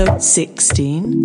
Episode 16.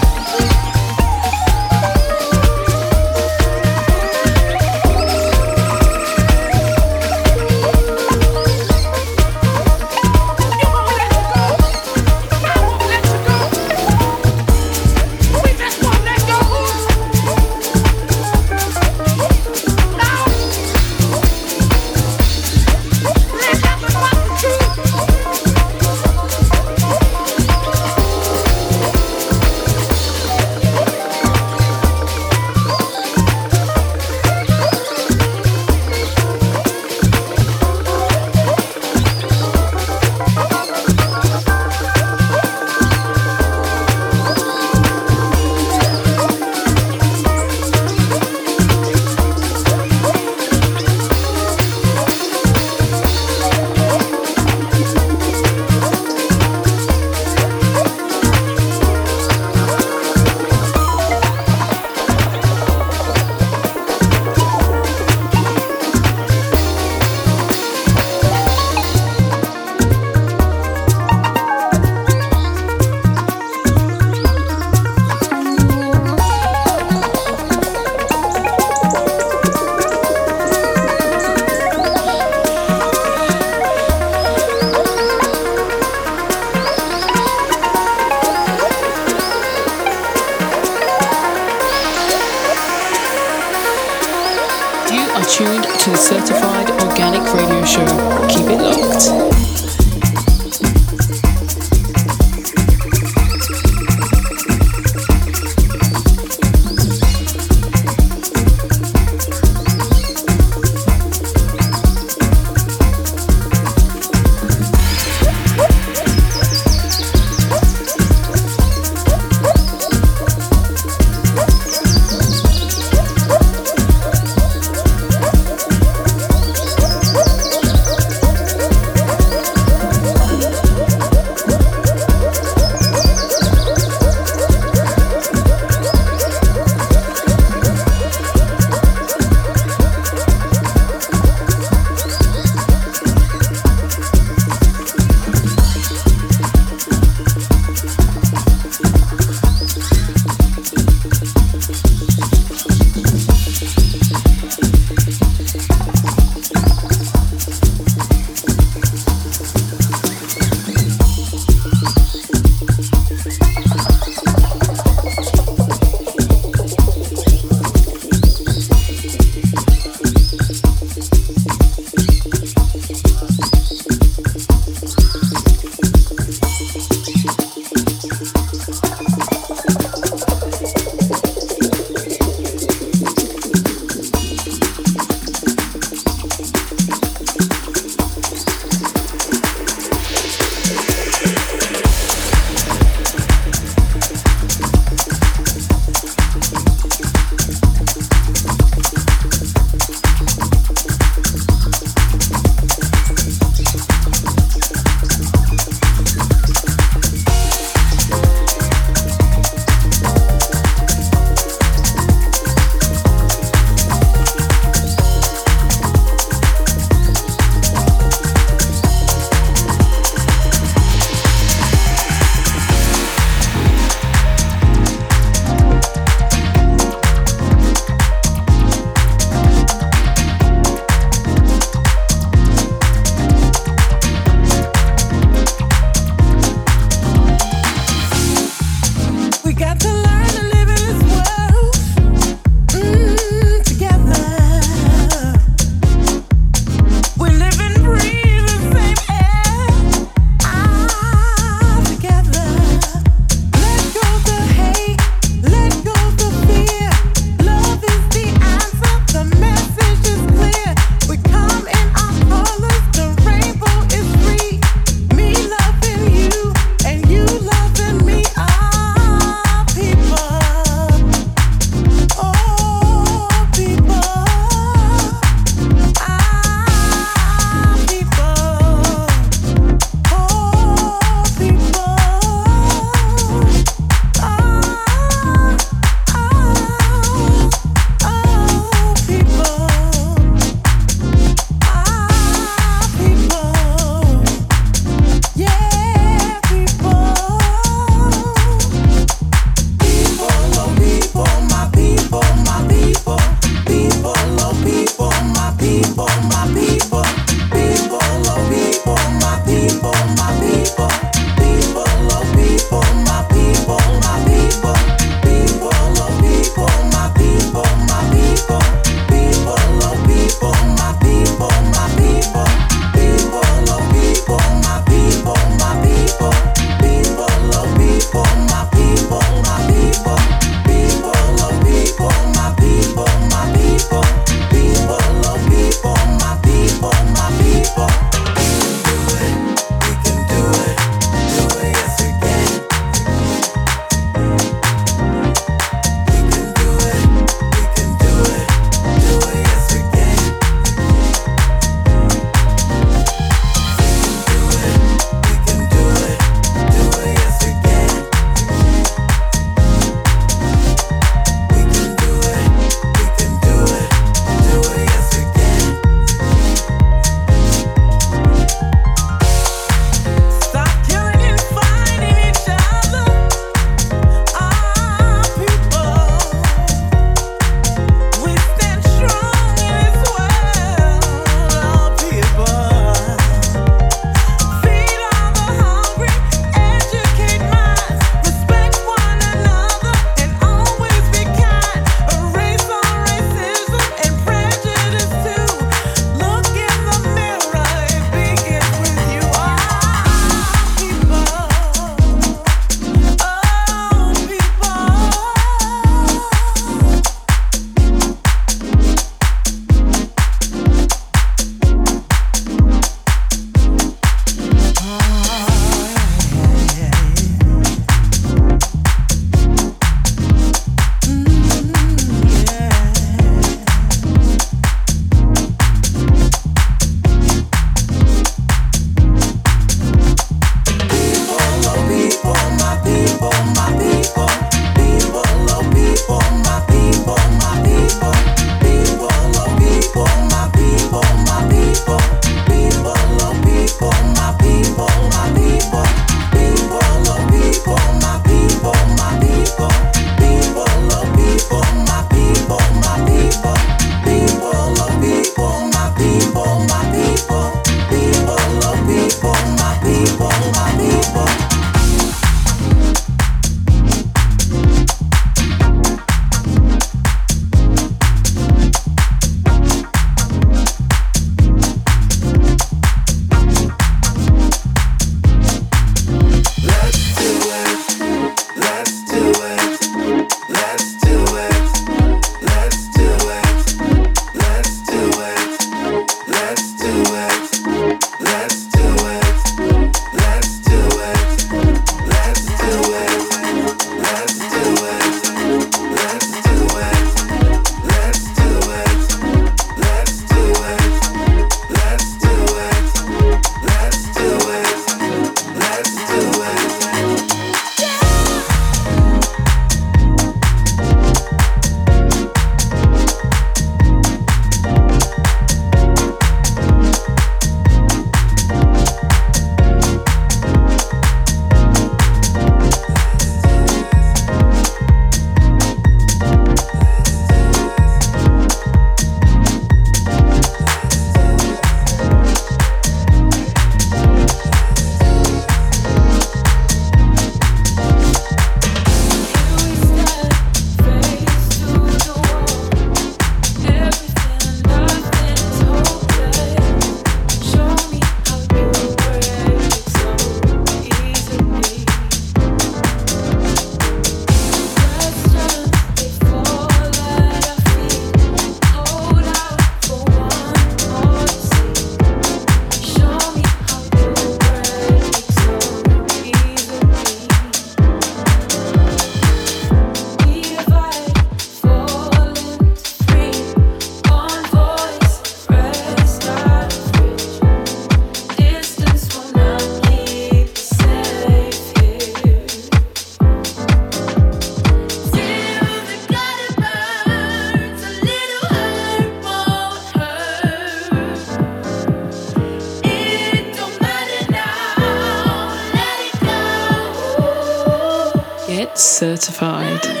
Certified.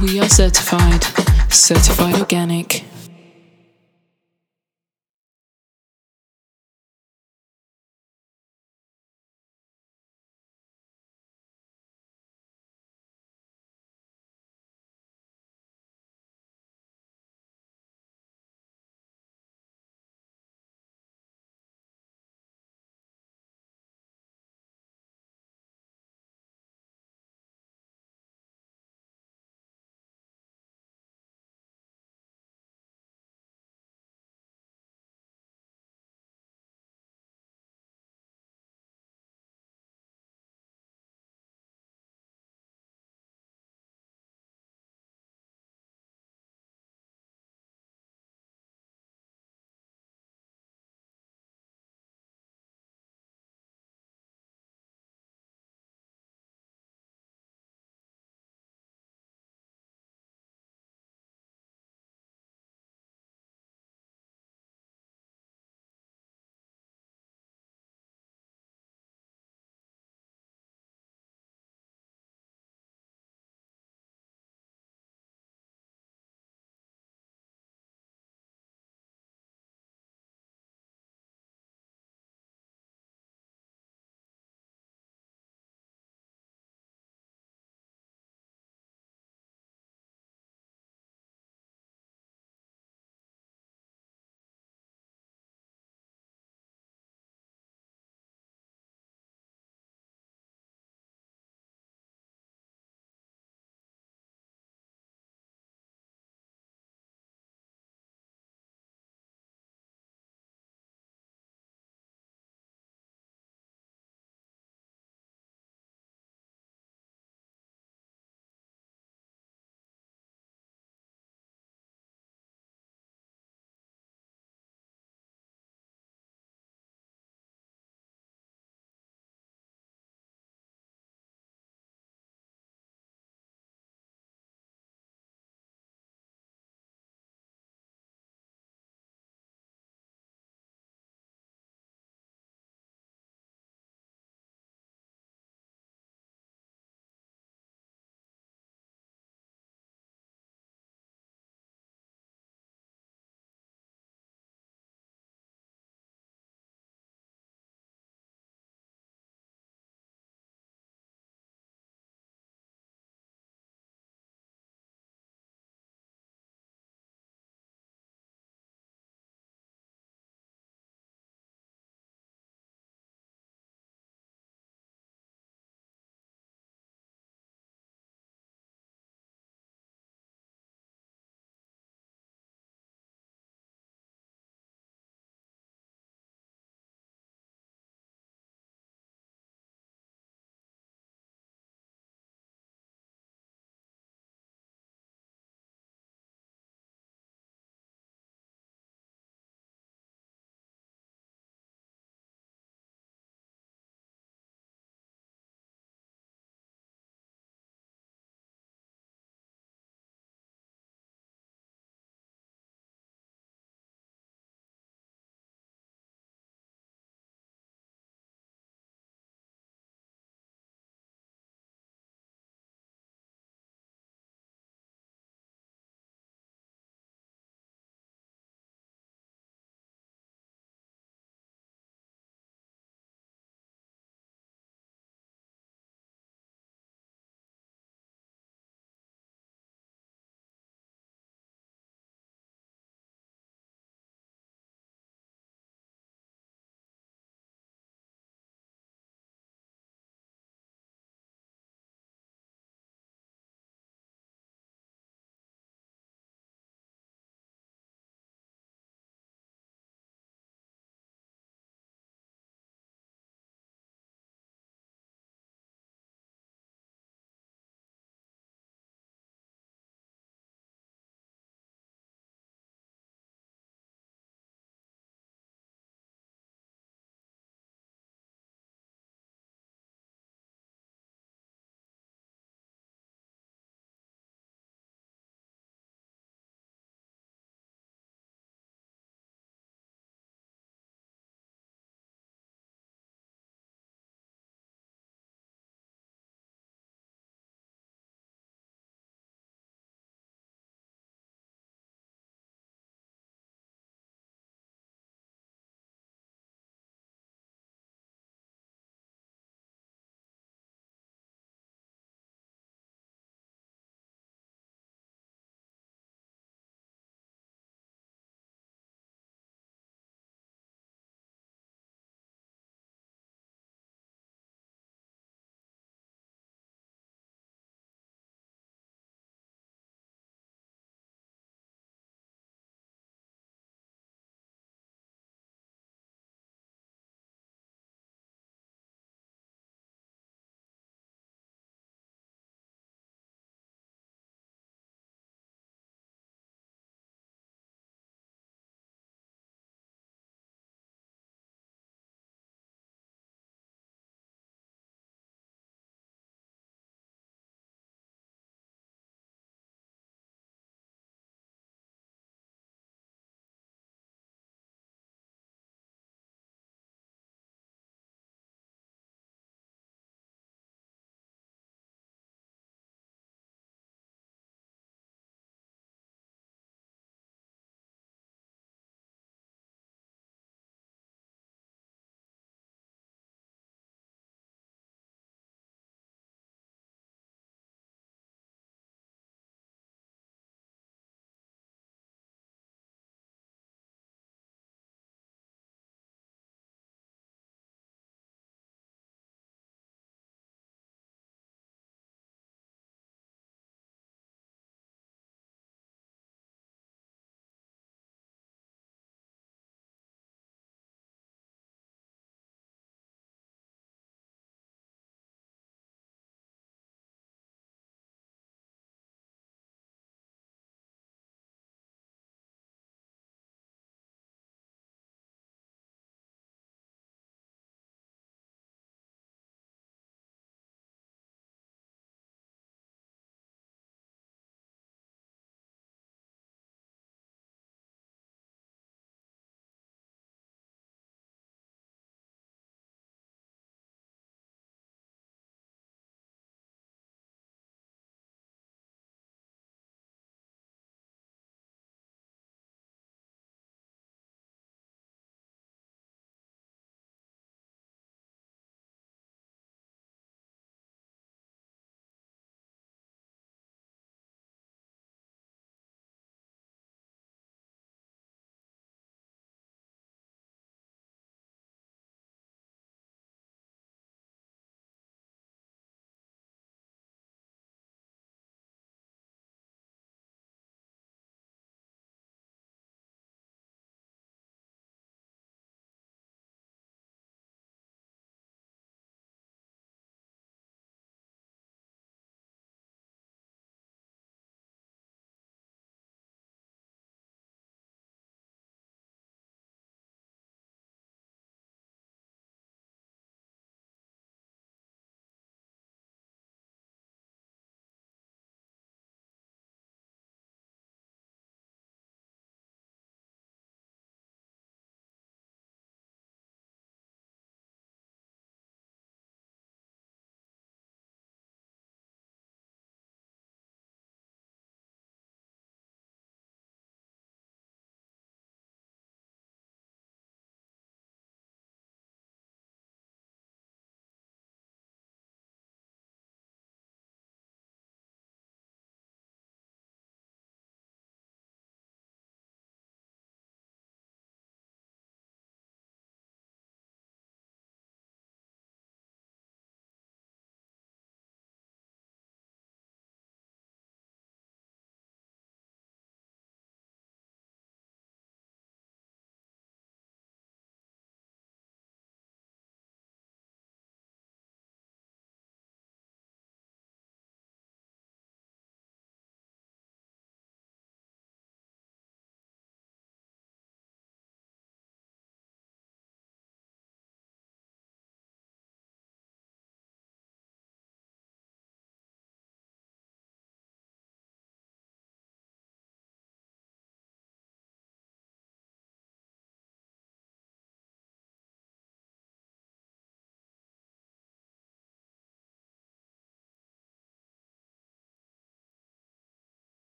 We are certified, certified organic.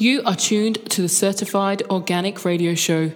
You are tuned to the Certified Organic Radio Show